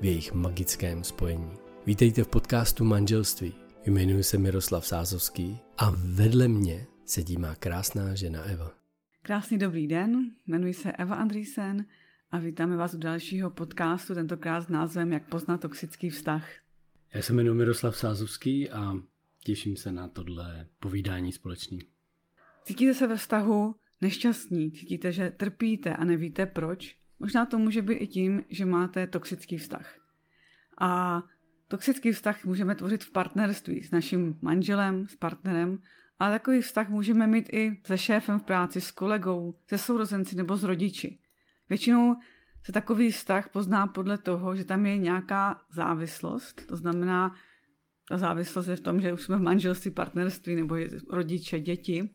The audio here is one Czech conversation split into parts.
v jejich magickém spojení. Vítejte v podcastu Manželství. Jmenuji se Miroslav Sázovský a vedle mě sedí má krásná žena Eva. Krásný dobrý den, jmenuji se Eva Andrýsen a vítáme vás u dalšího podcastu, tentokrát s názvem Jak poznat toxický vztah. Já se jmenuji Miroslav Sázovský a těším se na tohle povídání společný. Cítíte se ve vztahu nešťastní, cítíte, že trpíte a nevíte proč? Možná to může být i tím, že máte toxický vztah. A toxický vztah můžeme tvořit v partnerství s naším manželem, s partnerem, ale takový vztah můžeme mít i se šéfem v práci, s kolegou, se sourozenci nebo s rodiči. Většinou se takový vztah pozná podle toho, že tam je nějaká závislost, to znamená, ta závislost je v tom, že už jsme v manželství, partnerství nebo rodiče, děti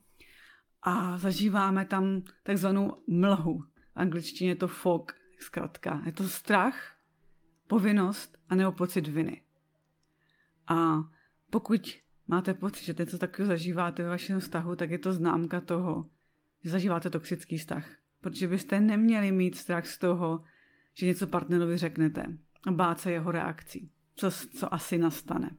a zažíváme tam takzvanou mlhu. Angličtině je to fog, zkrátka. Je to strach, povinnost a nebo pocit viny. A pokud máte pocit, že něco takového zažíváte ve vašem vztahu, tak je to známka toho, že zažíváte toxický vztah. Protože byste neměli mít strach z toho, že něco partnerovi řeknete a bát se jeho reakcí, co, co asi nastane.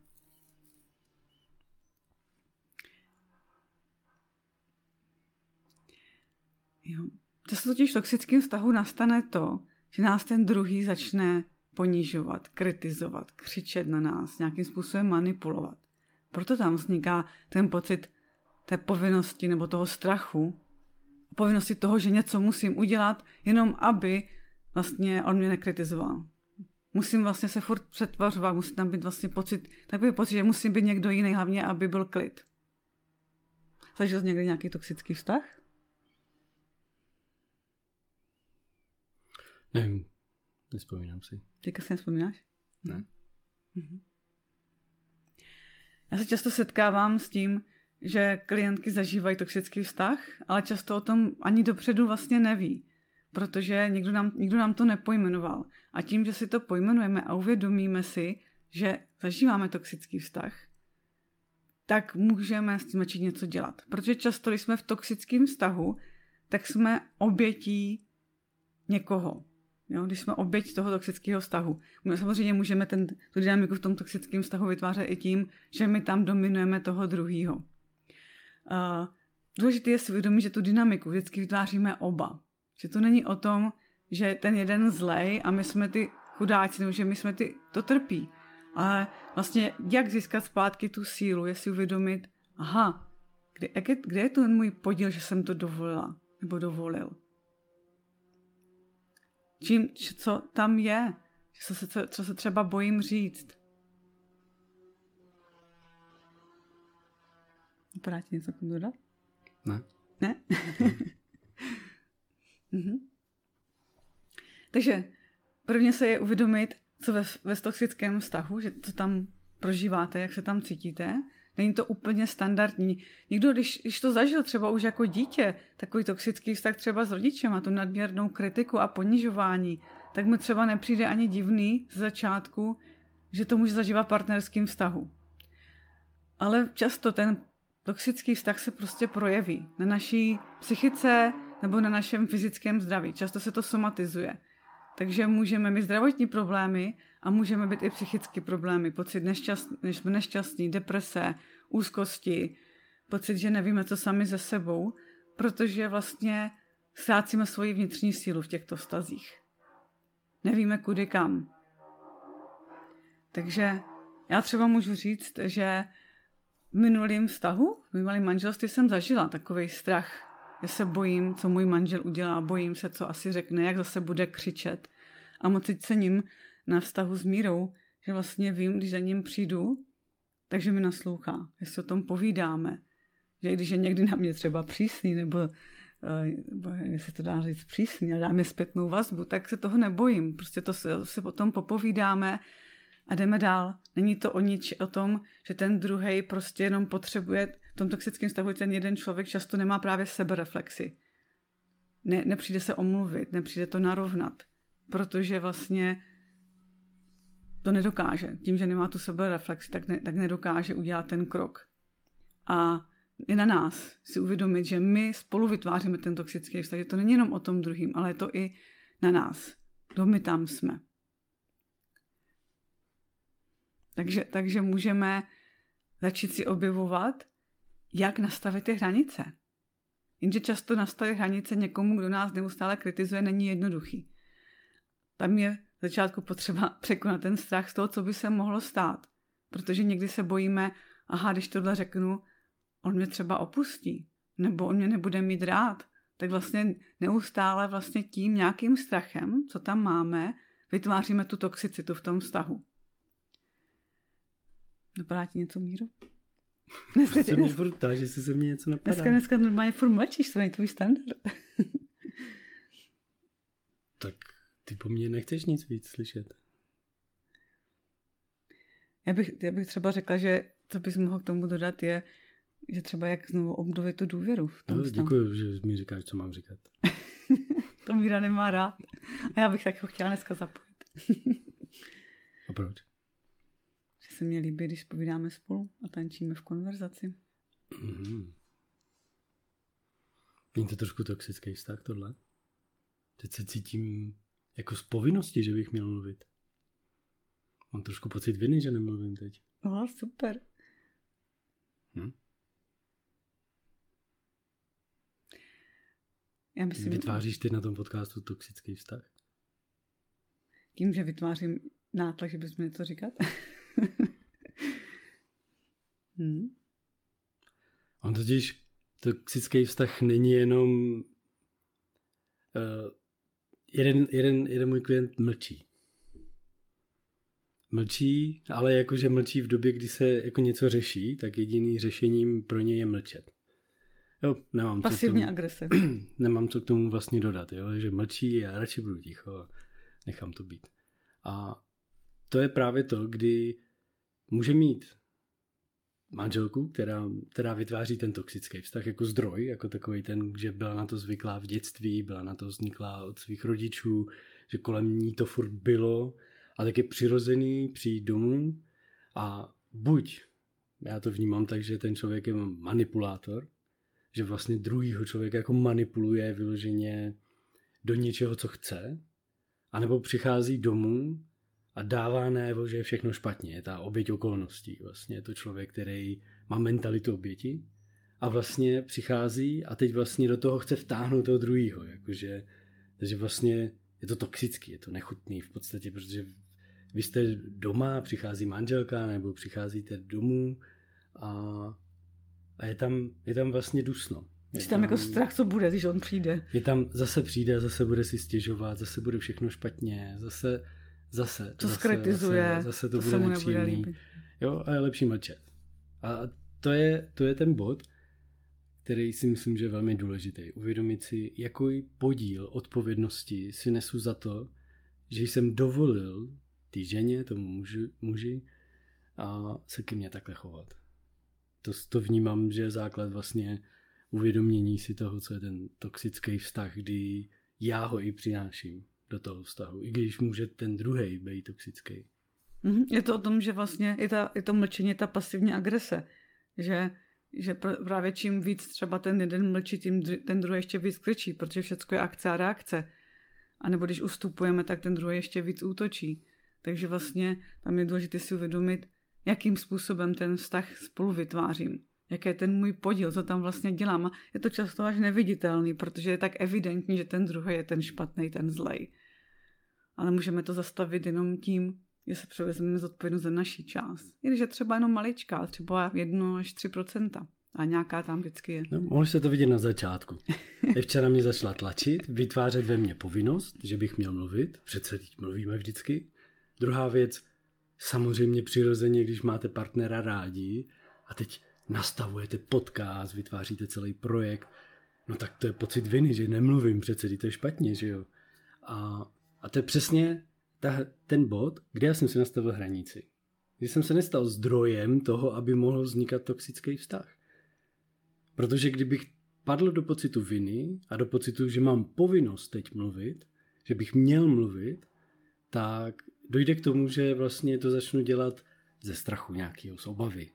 Jo. Často totiž v toxickém vztahu nastane to, že nás ten druhý začne ponižovat, kritizovat, křičet na nás, nějakým způsobem manipulovat. Proto tam vzniká ten pocit té povinnosti nebo toho strachu, povinnosti toho, že něco musím udělat, jenom aby vlastně on mě nekritizoval. Musím vlastně se furt přetvařovat, musí tam být vlastně pocit, takový pocit, že musím být někdo jiný, hlavně, aby byl klid. Zažil jsi někdy nějaký toxický vztah? Nevím, nespomínám si. Teďka si nespomínáš? Ne. Mhm. Já se často setkávám s tím, že klientky zažívají toxický vztah, ale často o tom ani dopředu vlastně neví, protože nikdo nám, nikdo nám to nepojmenoval. A tím, že si to pojmenujeme a uvědomíme si, že zažíváme toxický vztah, tak můžeme s tím začít něco dělat. Protože často, když jsme v toxickém vztahu, tak jsme obětí někoho. Jo, když jsme oběť toho toxického vztahu. My samozřejmě můžeme ten, tu dynamiku v tom toxickém vztahu vytvářet i tím, že my tam dominujeme toho druhého. Uh, důležité je si uvědomit, že tu dynamiku vždycky vytváříme oba. Že to není o tom, že ten jeden zlej a my jsme ty chudáci, nebo že my jsme ty, to trpí. Ale vlastně jak získat zpátky tu sílu, je si uvědomit, aha, kde, kde je ten můj podíl, že jsem to dovolila nebo dovolil čím, co tam je, co se, co, co se třeba bojím říct. Vypadá ti něco k dodat? Ne. Ne? mhm. Takže prvně se je uvědomit, co ve, ve toxickém vztahu, že co tam prožíváte, jak se tam cítíte. Není to úplně standardní. Někdo, když, když to zažil třeba už jako dítě, takový toxický vztah třeba s rodičem a tu nadměrnou kritiku a ponižování, tak mu třeba nepřijde ani divný z začátku, že to může zažívat v partnerském vztahu. Ale často ten toxický vztah se prostě projeví na naší psychice nebo na našem fyzickém zdraví. Často se to somatizuje. Takže můžeme mít zdravotní problémy a můžeme být i psychické problémy. Pocit nešťastný, nešťastný, deprese, úzkosti, pocit, že nevíme, co sami ze sebou, protože vlastně ztrácíme svoji vnitřní sílu v těchto vztazích. Nevíme kudy kam. Takže já třeba můžu říct, že minulém vztahu, v minulém manželství jsem zažila takový strach. Já se bojím, co můj manžel udělá, bojím se, co asi řekne, jak zase bude křičet. A moc si cením na vztahu s Mírou, že vlastně vím, když za ním přijdu, takže mi naslouchá, jestli o tom povídáme. Že když je někdy na mě třeba přísný, nebo, eh, nebo jestli to dá říct přísný a dá mi zpětnou vazbu, tak se toho nebojím. Prostě to se, se potom popovídáme a jdeme dál. Není to o nič o tom, že ten druhý prostě jenom potřebuje, tom toxickém stavu ten jeden člověk často nemá právě sebereflexy. Ne, nepřijde se omluvit, nepřijde to narovnat, protože vlastně to nedokáže. Tím, že nemá tu sebereflexi, tak, ne, tak nedokáže udělat ten krok. A je na nás si uvědomit, že my spolu vytváříme ten toxický vztah. Že to není jenom o tom druhým, ale je to i na nás. Kdo my tam jsme. Takže, takže můžeme začít si objevovat, jak nastavit ty hranice. Jenže často nastavit hranice někomu, kdo nás neustále kritizuje, není jednoduchý. Tam je v začátku potřeba překonat ten strach z toho, co by se mohlo stát. Protože někdy se bojíme, aha, když tohle řeknu, on mě třeba opustí, nebo on mě nebude mít rád. Tak vlastně neustále vlastně tím nějakým strachem, co tam máme, vytváříme tu toxicitu v tom vztahu. Napadá ti něco, Míro? Dneska tě, mě furt ptá, že se mě něco napadá. Dneska, dneska normálně furt mlčíš, to není tvůj standard. tak ty po mně nechceš nic víc slyšet. Já bych, já bych třeba řekla, že co bys mohl k tomu dodat je, že třeba jak znovu obnovit tu důvěru v tom no, Děkuji, že mi říkáš, co mám říkat. to Míra nemá rád. A já bych tak ho chtěla dneska zapojit. A proč? Se mě líbí, když povídáme spolu a tančíme v konverzaci. Mm-hmm. Není to trošku toxický vztah tohle? Teď se cítím jako z povinnosti, že bych měl mluvit. Mám trošku pocit viny, že nemluvím teď. No, super. Hm? Já myslím, Vytváříš ty na tom podcastu toxický vztah? Tím, že vytvářím nátlak, že bys měl to říkat? hmm. On totiž toxický vztah není jenom uh, jeden, jeden, jeden můj klient mlčí. Mlčí, ale jakože mlčí v době, kdy se jako něco řeší, tak jediný řešením pro ně je mlčet. Jo, nemám Pasivní co agrese. Nemám co k tomu vlastně dodat, jo, že mlčí a radši budu ticho a nechám to být. A to je právě to, kdy může mít manželku, která, která vytváří ten toxický vztah jako zdroj, jako takový ten, že byla na to zvyklá v dětství, byla na to vzniklá od svých rodičů, že kolem ní to furt bylo a tak je přirozený přijít domů a buď, já to vnímám tak, že ten člověk je manipulátor, že vlastně druhýho člověka jako manipuluje vyloženě do něčeho, co chce, anebo přichází domů a dává najevo, že je všechno špatně. Je ta oběť okolností. Vlastně je to člověk, který má mentalitu oběti a vlastně přichází a teď vlastně do toho chce vtáhnout toho druhého. Jakože, takže vlastně je to toxický, je to nechutný v podstatě, protože vy jste doma, přichází manželka nebo přicházíte domů a, a je, tam, je tam vlastně dusno. Je tam, tam jako strach, co bude, když on přijde. Je tam, zase přijde, zase bude si stěžovat, zase bude všechno špatně, zase Zase. To zase, skritizuje. Zase, zase to, to bude nepříjemný. Jo, a je lepší mlčet. A to je, to je ten bod, který si myslím, že je velmi důležitý. Uvědomit si, jaký podíl odpovědnosti si nesu za to, že jsem dovolil té ženě, tomu muži, muži a se ke mně takhle chovat. To, to vnímám, že je základ vlastně uvědomění si toho, co je ten toxický vztah, kdy já ho i přináším do toho vztahu, i když může ten druhý být toxický. Mhm, je to o tom, že vlastně je, ta, je to mlčení, ta pasivní agrese. Že, že právě čím víc třeba ten jeden mlčí, tím ten druhý ještě víc kričí, protože všechno je akce a reakce. A nebo když ustupujeme, tak ten druhý ještě víc útočí. Takže vlastně tam je důležité si uvědomit, jakým způsobem ten vztah spolu vytvářím. Jaký je ten můj podíl, co tam vlastně dělám. A je to často až neviditelný, protože je tak evidentní, že ten druhý je ten špatný, ten zlej. Ale můžeme to zastavit jenom tím, že se převezmeme zodpovědnost za naší část. I když je třeba jenom maličká, třeba 1 až 3% a nějaká tam vždycky je. No, mohli se to vidět na začátku. Včera mě začala tlačit, vytvářet ve mně povinnost, že bych měl mluvit. Přece teď mluvíme vždycky. Druhá věc, samozřejmě přirozeně, když máte partnera rádi a teď nastavujete podcast, vytváříte celý projekt, no tak to je pocit viny, že nemluvím přece, to je špatně, že jo. A, a to je přesně ta, ten bod, kde já jsem si nastavil hranici. Kdy jsem se nestal zdrojem toho, aby mohl vznikat toxický vztah. Protože kdybych padl do pocitu viny a do pocitu, že mám povinnost teď mluvit, že bych měl mluvit, tak dojde k tomu, že vlastně to začnu dělat ze strachu nějakého, z obavy.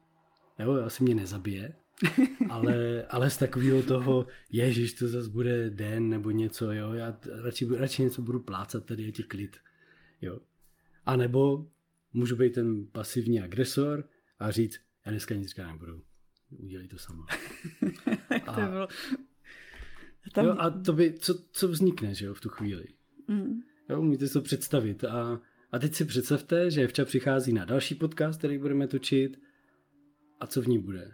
Jo, asi mě nezabije, ale, ale z takového toho, ježiš, to zase bude den nebo něco, jo, já radši, radši něco budu plácat, tady je ti klid, jo. A nebo můžu být ten pasivní agresor a říct, já dneska nic říkat nebudu, udělej to sama. a, to bylo... Tam... Jo, a to by, co, co vznikne, že jo, v tu chvíli. Mm. Jo, umíte si to představit a, a teď si představte, že Evča přichází na další podcast, který budeme točit a co v ní bude?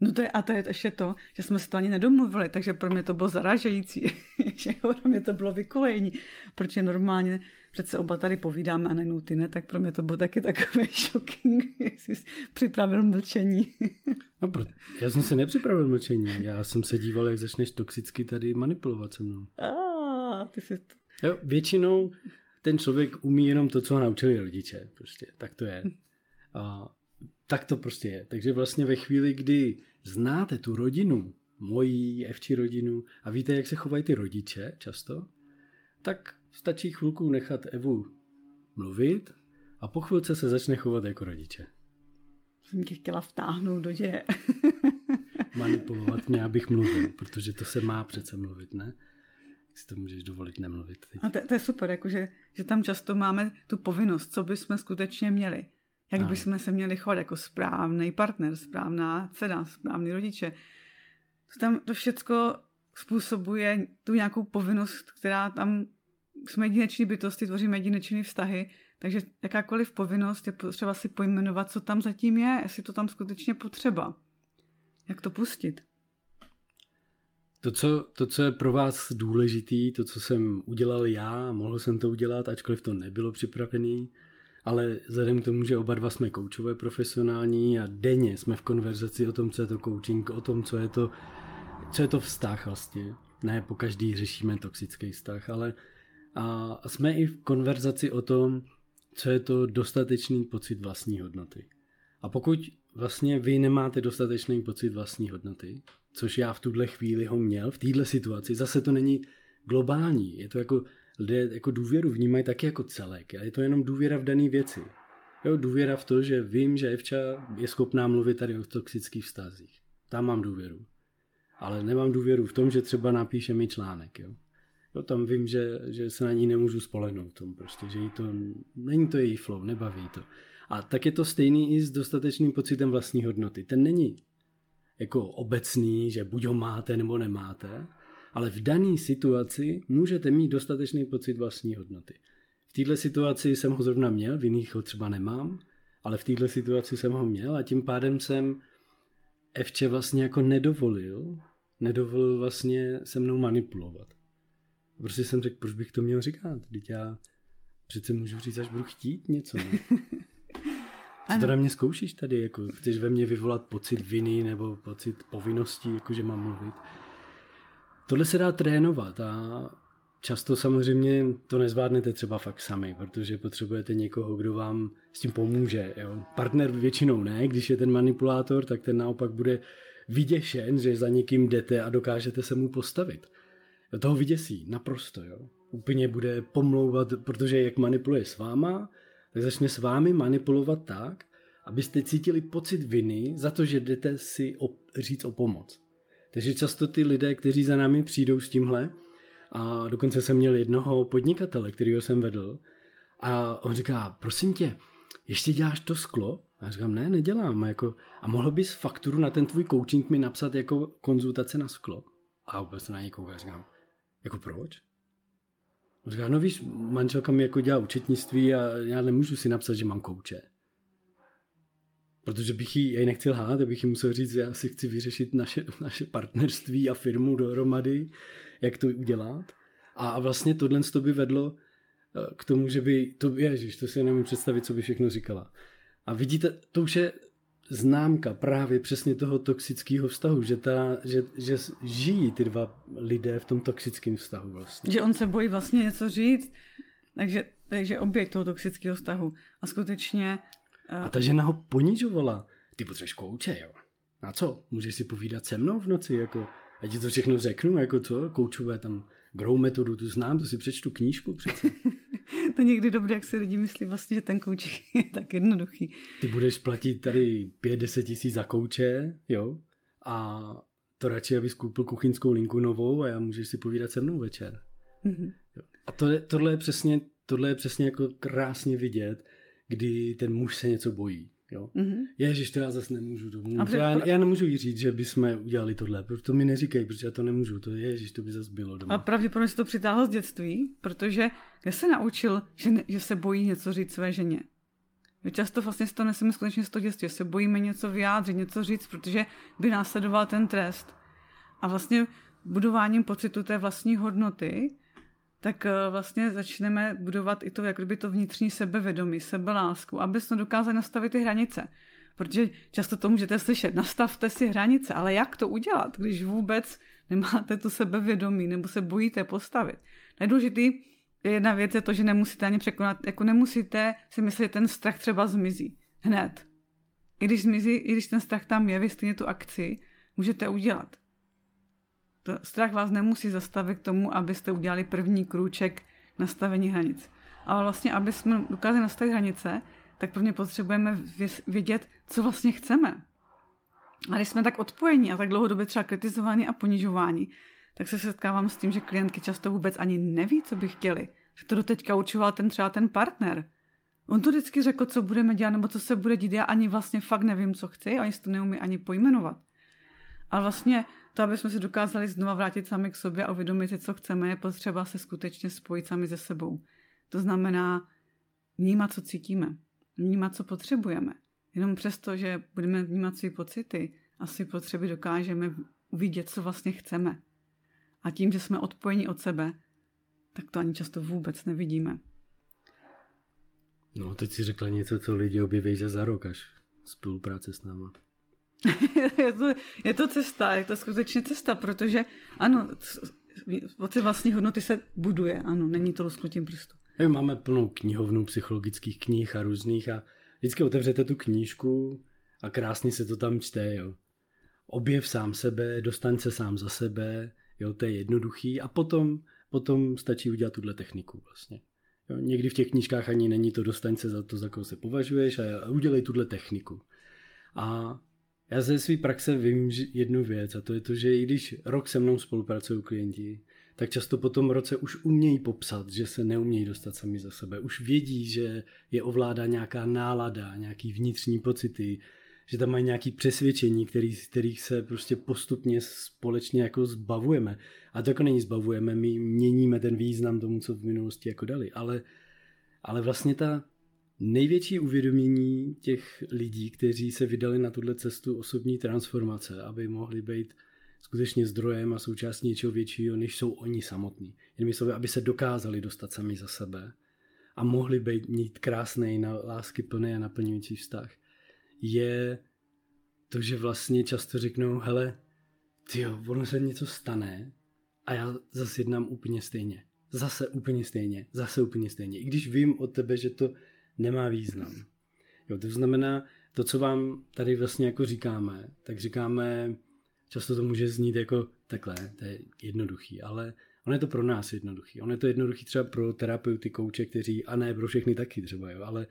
No to je, a to je ještě to, že jsme se to ani nedomluvili, takže pro mě to bylo zaražející, že pro mě to bylo vykolejní, protože normálně přece oba tady povídáme a nejenom ty ne, tak pro mě to bylo taky takové shocking, jestli jsi připravil mlčení. no, pro, já jsem se nepřipravil mlčení, já jsem se díval, jak začneš toxicky tady manipulovat se mnou. A, ty jsi to... Jo, většinou ten člověk umí jenom to, co ho naučili rodiče, prostě, tak to je. A tak to prostě je. Takže vlastně ve chvíli, kdy znáte tu rodinu, moji evčí rodinu a víte, jak se chovají ty rodiče často, tak stačí chvilku nechat Evu mluvit a po chvilce se začne chovat jako rodiče. Jsem tě chtěla vtáhnout do děje. Manipulovat mě, abych mluvil, protože to se má přece mluvit, ne? si to můžeš dovolit nemluvit. Teď. A to, to je super, jakože, že tam často máme tu povinnost, co bychom skutečně měli. Jak bychom se měli chovat jako správný partner, správná dcera, správný rodiče. To tam to všecko způsobuje tu nějakou povinnost, která tam jsme jedineční bytosti, tvoříme jedinečné vztahy, takže jakákoliv povinnost je potřeba si pojmenovat, co tam zatím je, jestli to tam skutečně potřeba. Jak to pustit? To co, to, co je pro vás důležitý, to, co jsem udělal já, mohl jsem to udělat, ačkoliv to nebylo připravený, ale vzhledem k tomu, že oba dva jsme koučové profesionální a denně jsme v konverzaci o tom, co je to coaching, o tom, co je to, co je to vztah vlastně. Ne po každý řešíme toxický vztah, ale a jsme i v konverzaci o tom, co je to dostatečný pocit vlastní hodnoty. A pokud vlastně vy nemáte dostatečný pocit vlastní hodnoty, což já v tuhle chvíli ho měl, v téhle situaci, zase to není globální, je to jako lidé jako důvěru vnímají taky jako celek. Je to jenom důvěra v dané věci. Jo, důvěra v to, že vím, že Evča je schopná mluvit tady o toxických vztazích. Tam mám důvěru. Ale nemám důvěru v tom, že třeba napíše mi článek. Jo. Jo, tam vím, že, že se na ní nemůžu spolehnout tom prostě, že jí to, není to její flow, nebaví to. A tak je to stejný i s dostatečným pocitem vlastní hodnoty. Ten není jako obecný, že buď ho máte nebo nemáte, ale v dané situaci můžete mít dostatečný pocit vlastní hodnoty. V této situaci jsem ho zrovna měl, v jiných ho třeba nemám, ale v této situaci jsem ho měl a tím pádem jsem Evče vlastně jako nedovolil, nedovolil vlastně se mnou manipulovat. Prostě jsem řekl, proč bych to měl říkat? Teď já přece můžu říct, až budu chtít něco. Ne? Co to na mě zkoušíš tady? Jako, chceš ve mně vyvolat pocit viny nebo pocit povinnosti, jako že mám mluvit? Tohle se dá trénovat a často samozřejmě to nezvládnete třeba fakt sami, protože potřebujete někoho, kdo vám s tím pomůže. Jo? Partner většinou ne, když je ten manipulátor, tak ten naopak bude vyděšen, že za někým jdete a dokážete se mu postavit. Toho vyděsí, naprosto. Jo? Úplně bude pomlouvat, protože jak manipuluje s váma, tak začne s vámi manipulovat tak, abyste cítili pocit viny za to, že jdete si říct o pomoc. Takže často ty lidé, kteří za námi přijdou s tímhle, a dokonce jsem měl jednoho podnikatele, kterýho jsem vedl, a on říká, prosím tě, ještě děláš to sklo? A já říkám, ne, nedělám. A, jako, a mohl bys fakturu na ten tvůj coaching mi napsat jako konzultace na sklo? A vůbec na něj koukám, říkám, jako proč? Říká, no víš, manželka mi jako dělá účetnictví a já nemůžu si napsat, že mám kouče. Protože bych jí, já ji nechci lhát, bych jí musel říct, že já si chci vyřešit naše, naše partnerství a firmu dohromady, jak to udělat. A vlastně tohle to by vedlo eh, k tomu, že by, to, ježiš, to si nemůžu představit, co by všechno říkala. A vidíte, to už je známka právě přesně toho toxického vztahu, že, ta, že, že žijí ty dva lidé v tom toxickém vztahu vlastně. Že on se bojí vlastně něco říct, takže, takže oběť toho toxického vztahu. A skutečně... A ta žena ho ponižovala. Ty potřebuješ kouče, jo. A co? Můžeš si povídat se mnou v noci, jako... A ti to všechno řeknu, jako co? Koučové tam Grow metodu, tu znám, to si přečtu knížku přece. to někdy dobré, jak si lidi myslí vlastně, že ten kouček je tak jednoduchý. Ty budeš platit tady 5-10 tisíc za kouče, jo? A to radši, abys koupil kuchyňskou linku novou a já můžeš si povídat se mnou večer. Mm-hmm. A to je, tohle, je přesně, tohle je přesně jako krásně vidět, kdy ten muž se něco bojí. Jo? Mm-hmm. Ježiš, to já zase nemůžu. To můžu. Já, já, nemůžu jí říct, že bychom udělali tohle, protože to mi neříkej, protože já to nemůžu. To ježiš, to by zase bylo doma. A pravděpodobně se to přitáhl z dětství, protože já se naučil, že, ne, že se bojí něco říct své ženě. My často vlastně si to neseme skutečně z toho dětství, že se bojíme něco vyjádřit, něco říct, protože by následoval ten trest. A vlastně budováním pocitu té vlastní hodnoty tak eh, vlastně začneme budovat i to, jak kdyby to vnitřní sebevědomí, sebelásku, aby jsme dokázali nastavit ty hranice. Protože často to můžete slyšet, nastavte si hranice, ale jak to udělat, když vůbec nemáte to sebevědomí nebo se bojíte postavit. Nejdůležitý jedna věc je to, že nemusíte ani překonat, jako nemusíte si myslet, že ten strach třeba zmizí hned. I když zmizí, i když ten strach tam je, vy stejně tu akci můžete udělat. Strach vás nemusí zastavit k tomu, abyste udělali první krůček nastavení hranic. Ale vlastně, aby jsme dokázali nastavit hranice, tak prvně potřebujeme vědět, co vlastně chceme. A když jsme tak odpojení a tak dlouhodobě třeba kritizování a ponižování, tak se setkávám s tím, že klientky často vůbec ani neví, co by chtěli. Že to doteďka určoval ten třeba ten partner. On to vždycky řekl, co budeme dělat, nebo co se bude dít. Já ani vlastně fakt nevím, co chci, a oni si to neumí ani pojmenovat. Ale vlastně to, aby jsme se dokázali znova vrátit sami k sobě a uvědomit si, co chceme, je potřeba se skutečně spojit sami se sebou. To znamená vnímat, co cítíme, vnímat, co potřebujeme. Jenom přesto, že budeme vnímat své pocity a své potřeby, dokážeme uvidět, co vlastně chceme. A tím, že jsme odpojeni od sebe, tak to ani často vůbec nevidíme. No, teď si řekla něco, co lidi objeví za rok, až spolupráce s náma. je, to, je to cesta, je to skutečně cesta, protože ano, o ty vlastní hodnoty se buduje, ano, není to lusknutím prstu. Máme plnou knihovnu psychologických knih a různých a vždycky otevřete tu knížku a krásně se to tam čte, jo. Objev sám sebe, dostaň se sám za sebe, jo, to je jednoduchý a potom, potom stačí udělat tuhle techniku vlastně. Jo, někdy v těch knížkách ani není to dostaň se za to, za koho se považuješ a udělej tuhle techniku. A já ze své praxe vím jednu věc a to je to, že i když rok se mnou spolupracují klienti, tak často po tom roce už umějí popsat, že se neumějí dostat sami za sebe. Už vědí, že je ovládá nějaká nálada, nějaký vnitřní pocity, že tam mají nějaké přesvědčení, který, kterých se prostě postupně společně jako zbavujeme. A to jako není zbavujeme, my měníme ten význam tomu, co v minulosti jako dali. Ale, ale vlastně ta, největší uvědomění těch lidí, kteří se vydali na tuhle cestu osobní transformace, aby mohli být skutečně zdrojem a součástí něčeho většího, než jsou oni samotní. Jinými slovy, aby se dokázali dostat sami za sebe a mohli být, mít krásný, na lásky plný a naplňující vztah, je to, že vlastně často řeknou, hele, tyjo, ono se něco stane a já zase jednám úplně stejně. Zase úplně stejně, zase úplně stejně. I když vím od tebe, že to nemá význam. Jo, to znamená, to, co vám tady vlastně jako říkáme, tak říkáme, často to může znít jako takhle, to je jednoduchý, ale ono je to pro nás jednoduchý. Ono je to jednoduchý třeba pro terapeuty, kouče, kteří, a ne pro všechny taky třeba, jo, ale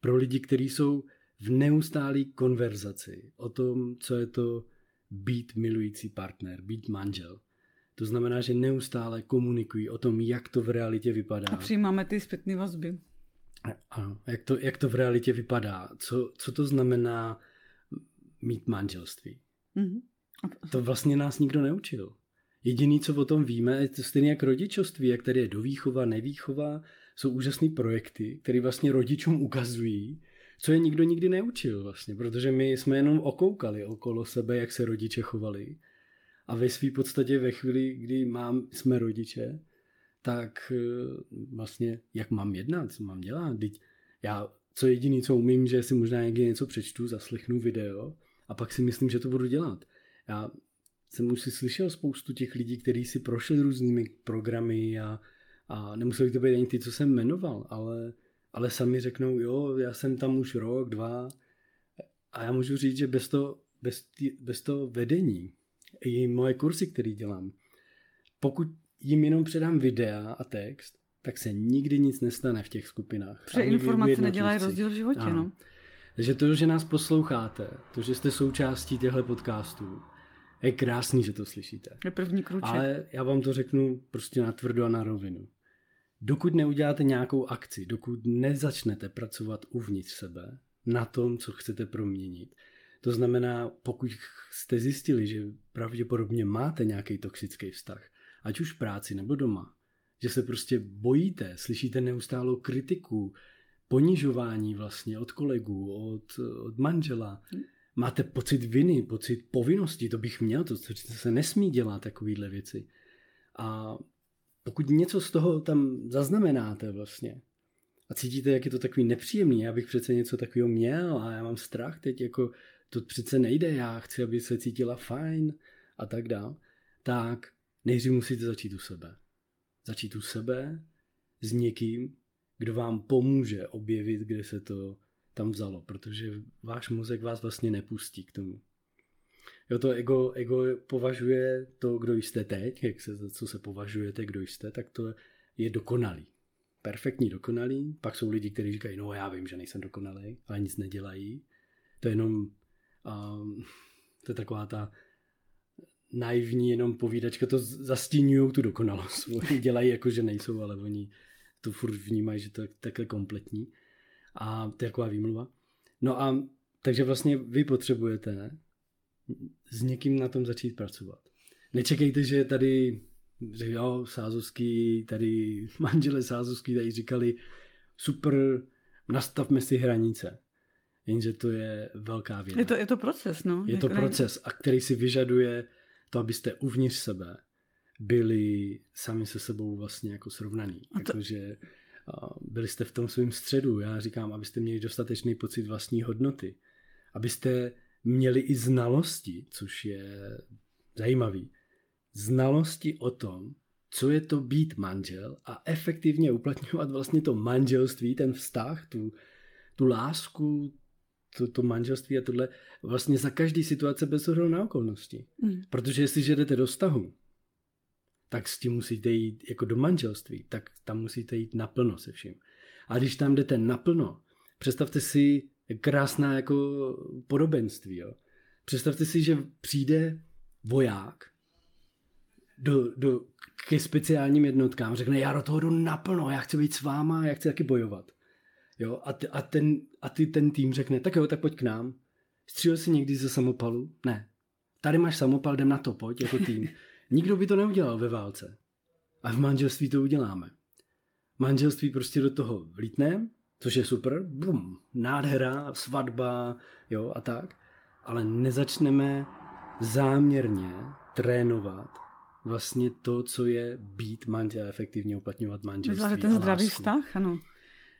pro lidi, kteří jsou v neustálé konverzaci o tom, co je to být milující partner, být manžel. To znamená, že neustále komunikují o tom, jak to v realitě vypadá. A přijímáme ty zpětné vazby. Ano, jak to, jak to v realitě vypadá? Co, co to znamená mít manželství? Mm-hmm. To vlastně nás nikdo neučil. Jediný, co o tom víme, je to stejně jak rodičovství, jak tady je dovýchova, nevýchova, jsou úžasné projekty, které vlastně rodičům ukazují, co je nikdo nikdy neučil vlastně, protože my jsme jenom okoukali okolo sebe, jak se rodiče chovali. A ve své podstatě ve chvíli, kdy mám, jsme rodiče, tak eh, vlastně jak mám jednat, co mám dělat. Teď já, co jediný, co umím, že si možná někdy něco přečtu, zaslechnu video a pak si myslím, že to budu dělat. Já jsem už si slyšel spoustu těch lidí, kteří si prošli různými programy a, a nemuseli to být ani ty, co jsem jmenoval, ale, ale sami řeknou, jo, já jsem tam už rok, dva a já můžu říct, že bez toho, bez, bez toho vedení i moje kursy, které dělám, pokud jim jenom předám videa a text, tak se nikdy nic nestane v těch skupinách. Protože informace nedělají rozdíl v životě, ano. no. Takže to, že nás posloucháte, to, že jste součástí těchto podcastů, je krásný, že to slyšíte. Je první kruček. Ale já vám to řeknu prostě na tvrdo a na rovinu. Dokud neuděláte nějakou akci, dokud nezačnete pracovat uvnitř sebe, na tom, co chcete proměnit, to znamená, pokud jste zjistili, že pravděpodobně máte nějaký toxický vztah, ať už v práci nebo doma, že se prostě bojíte, slyšíte neustálou kritiku, ponižování vlastně od kolegů, od, od manžela, máte pocit viny, pocit povinnosti, to bych měl, to, to se nesmí dělat, takovýhle věci. A pokud něco z toho tam zaznamenáte vlastně a cítíte, jak je to takový nepříjemný, já bych přece něco takového měl a já mám strach teď, jako to přece nejde, já chci, aby se cítila fajn a tak dál, tak nejdřív musíte začít u sebe. Začít u sebe s někým, kdo vám pomůže objevit, kde se to tam vzalo, protože váš mozek vás vlastně nepustí k tomu. Jo, to ego, ego považuje to, kdo jste teď, jak se, co se považujete, kdo jste, tak to je dokonalý. Perfektní dokonalý. Pak jsou lidi, kteří říkají, no já vím, že nejsem dokonalý, ale nic nedělají. To je jenom, um, to je taková ta naivní jenom povídačka, to zastínují tu dokonalost. Oni dělají jako, že nejsou, ale oni to furt vnímají, že to je takhle kompletní. A to je taková výmluva. No a takže vlastně vy potřebujete s někým na tom začít pracovat. Nečekejte, že tady, že jo, Sázovský, tady manžele Sázovský tady říkali, super, nastavme si hranice. Jenže to je velká věc. Je to, je to proces, no. Je to proces, a který si vyžaduje to, abyste uvnitř sebe byli sami se sebou vlastně jako srovnaný. A to... Jakože byli jste v tom svém středu. Já říkám, abyste měli dostatečný pocit vlastní hodnoty. Abyste měli i znalosti, což je zajímavý. Znalosti o tom, co je to být manžel a efektivně uplatňovat vlastně to manželství, ten vztah, tu, tu lásku, to, to manželství a tohle vlastně za každý situace bez ohledu na okolnosti. Mm. Protože jestliže jdete do vztahu, tak s tím musíte jít jako do manželství, tak tam musíte jít naplno se vším. A když tam jdete naplno, představte si krásná jako podobenství. Jo. Představte si, že přijde voják do, do, ke speciálním jednotkám, řekne, já do toho jdu naplno, já chci být s váma, já chci taky bojovat. Jo, a, ty, a, ten, a ty ten tým řekne, tak jo, tak pojď k nám. Střílel jsi někdy ze samopalu? Ne. Tady máš samopal, jdem na to, pojď jako tým. Nikdo by to neudělal ve válce. A v manželství to uděláme. Manželství prostě do toho vlítneme, což je super, bum, nádhera, svatba, jo, a tak. Ale nezačneme záměrně trénovat vlastně to, co je být manžel, efektivně uplatňovat manželství. Myslím, ten zdravý vztah, ano.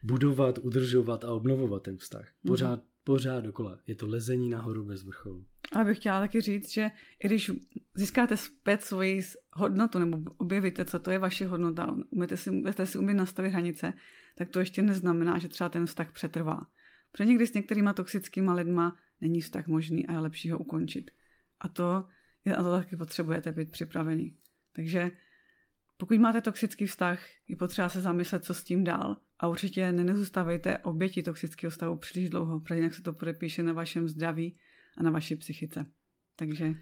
Budovat, udržovat a obnovovat ten vztah. Pořád, mm-hmm. pořád dokola. Je to lezení nahoru bez vrcholu. Ale bych chtěla taky říct, že i když získáte zpět svoji hodnotu nebo objevíte, co to je vaše hodnota, umíte si, umíte si umět nastavit hranice, tak to ještě neznamená, že třeba ten vztah přetrvá. Protože někdy s některýma toxickýma lidma není vztah možný a je lepší ho ukončit. A to, a to taky potřebujete být připravený. Takže pokud máte toxický vztah, je potřeba se zamyslet, co s tím dál. A určitě nezůstávejte oběti toxického stavu příliš dlouho, protože jinak se to podepíše na vašem zdraví a na vaší psychice. Takže...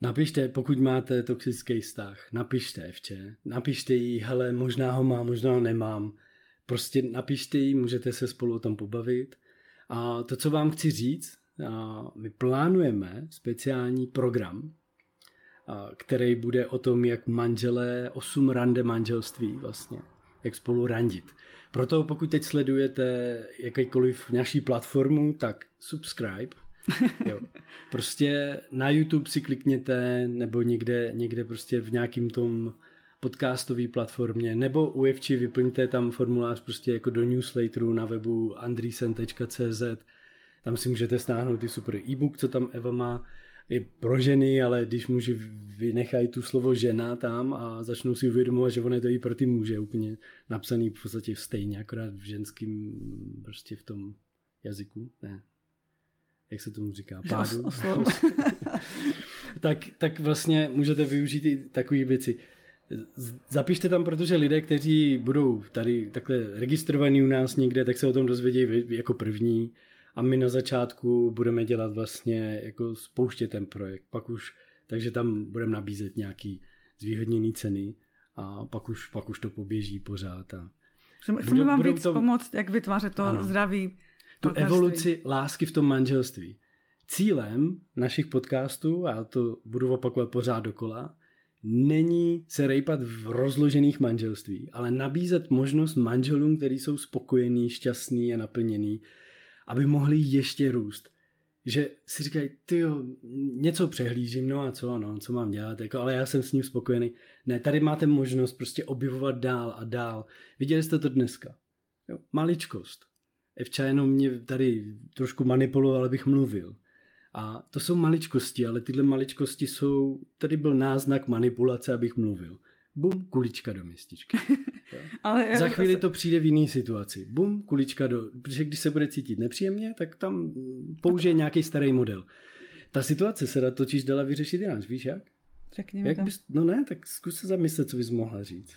Napište, pokud máte toxický vztah, napište Evče, napište jí, hele, možná ho mám, možná ho nemám. Prostě napište jí, můžete se spolu o tom pobavit. A to, co vám chci říct, my plánujeme speciální program, který bude o tom, jak manželé, osm rande manželství vlastně, jak spolu randit. Proto pokud teď sledujete jakýkoliv naší platformu, tak subscribe. Jo. Prostě na YouTube si klikněte nebo někde, někde prostě v nějakým tom podcastové platformě, nebo u Evči vyplňte tam formulář prostě jako do newsletteru na webu andrisen.cz tam si můžete stáhnout ty super e-book, co tam Eva má, je pro ženy, ale když muži vynechají tu slovo žena tam a začnou si uvědomovat, že on je to i pro ty muže úplně napsaný v podstatě stejně, akorát v ženským prostě v tom jazyku, ne, jak se tomu říká, pádu. tak, tak vlastně můžete využít i takové věci. Zapište tam, protože lidé, kteří budou tady takhle registrovaní u nás někde, tak se o tom dozvědějí jako první a my na začátku budeme dělat vlastně jako spouštět ten projekt. Pak už, takže tam budeme nabízet nějaký zvýhodněný ceny a pak už, pak už to poběží pořád. A Chceme budou, vám víc to... pomoct, jak vytvářet to ano. zdraví. Tu evoluci lásky v tom manželství. Cílem našich podcastů, a to budu opakovat pořád dokola, není se rejpat v rozložených manželství, ale nabízet možnost manželům, kteří jsou spokojení, šťastní a naplnění, aby mohli ještě růst. Že si říkají, ty něco přehlížím, no a co, no, co mám dělat, jako, ale já jsem s ním spokojený. Ne, tady máte možnost prostě objevovat dál a dál. Viděli jste to dneska. Jo, maličkost. Evča jenom mě tady trošku manipuloval, abych mluvil. A to jsou maličkosti, ale tyhle maličkosti jsou, tady byl náznak manipulace, abych mluvil. Bum, kulička do městičky. Ale Za chvíli to přijde v jiné situaci. Bum, kulička do... Protože když se bude cítit nepříjemně, tak tam použije nějaký starý model. Ta situace se dá totiž dala vyřešit jinak, víš jak? Řekni jak bys... No ne, tak zkus se zamyslet, co bys mohla říct.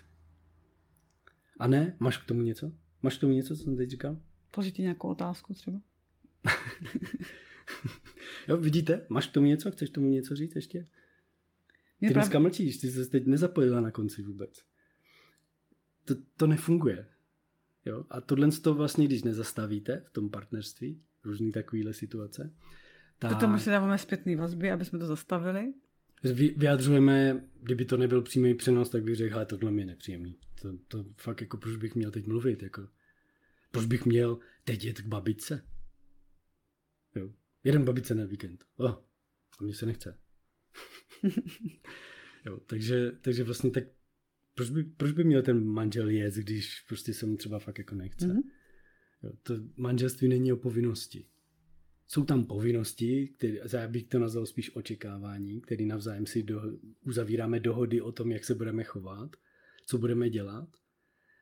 A ne? Máš k tomu něco? Máš k tomu něco, co jsem teď říkal? Položit nějakou otázku třeba? jo, vidíte? Máš k tomu něco? Chceš k tomu něco říct ještě? Ty dneska mlčíš, ty se teď nezapojila na konci vůbec to, to nefunguje. Jo? A tohle to vlastně, když nezastavíte v tom partnerství, různý takovýhle situace, tak... To tomu si dáváme zpětný vazby, aby jsme to zastavili? Vyjadřujeme, kdyby to nebyl přímý přenos, tak bych řekl, tohle mi je nepříjemný. To, to fakt jako, proč bych měl teď mluvit, jako, proč bych měl teď jet k babičce? Jo. Jeden babice na víkend. Oh, a mně se nechce. jo, takže, takže vlastně tak proč by, proč by měl ten manžel jet, když prostě se mu třeba fakt jako nechce? Mm-hmm. Jo, to manželství není o povinnosti. Jsou tam povinnosti, které, já bych to nazval spíš očekávání, které navzájem si do, uzavíráme dohody o tom, jak se budeme chovat, co budeme dělat,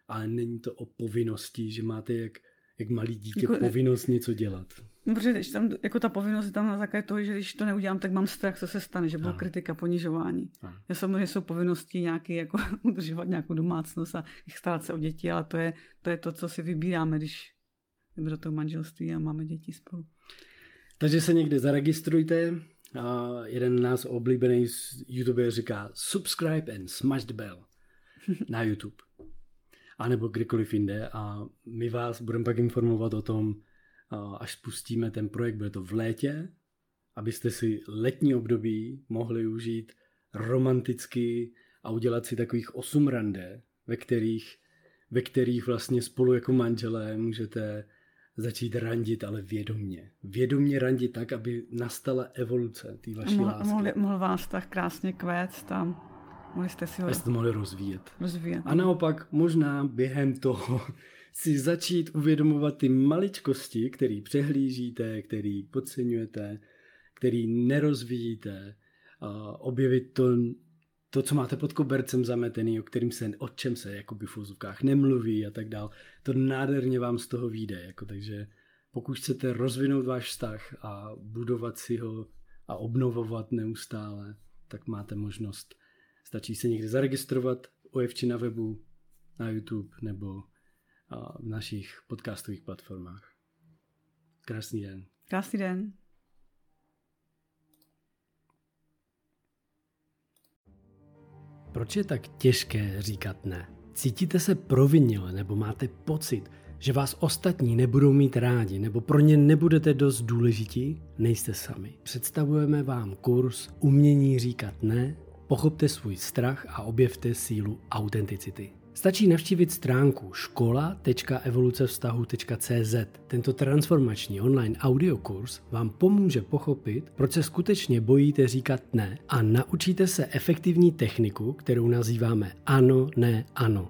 ale není to o povinnosti, že máte jak, jak malý dítě jako, povinnost něco dělat. No, protože když tam, jako ta povinnost je tam na základě toho, že když to neudělám, tak mám strach, co se stane, že bude kritika, ponižování. Aha. Já samozřejmě jsou povinnosti nějaký, jako udržovat nějakou domácnost a starat se o děti, ale to je, to je to, co si vybíráme, když jdeme do toho manželství a máme děti spolu. Takže se někde zaregistrujte. A jeden nás oblíbený YouTuber říká subscribe and smash the bell na YouTube. A nebo kdekoliv jinde. A my vás budeme pak informovat o tom, až spustíme ten projekt, bude to v létě, abyste si letní období mohli užít romanticky a udělat si takových osm rande, ve kterých, ve kterých vlastně spolu jako manželé můžete začít randit, ale vědomně. Vědomně randit tak, aby nastala evoluce té vaší mohl, lásky. Mohl, mohl vás tak krásně kvést tam. Mohli jste si ho... Jste to mohli rozvíjet. rozvíjet. A naopak možná během toho si začít uvědomovat ty maličkosti, který přehlížíte, který podceňujete, který nerozvíjíte, a objevit to, to, co máte pod kobercem zametený, o kterým se, o čem se jakoby v úzovkách nemluví a tak dál. To nádherně vám z toho vyjde. Jako, takže pokud chcete rozvinout váš vztah a budovat si ho a obnovovat neustále, tak máte možnost. Stačí se někde zaregistrovat u Evči na webu, na YouTube nebo v našich podcastových platformách. Krásný den. Krásný den. Proč je tak těžké říkat ne? Cítíte se provinile nebo máte pocit, že vás ostatní nebudou mít rádi nebo pro ně nebudete dost důležití? Nejste sami. Představujeme vám kurz Umění říkat ne Pochopte svůj strach a objevte sílu autenticity. Stačí navštívit stránku škola.evolucevztahu.cz. Tento transformační online audiokurs vám pomůže pochopit, proč se skutečně bojíte říkat ne a naučíte se efektivní techniku, kterou nazýváme ano, ne, ano.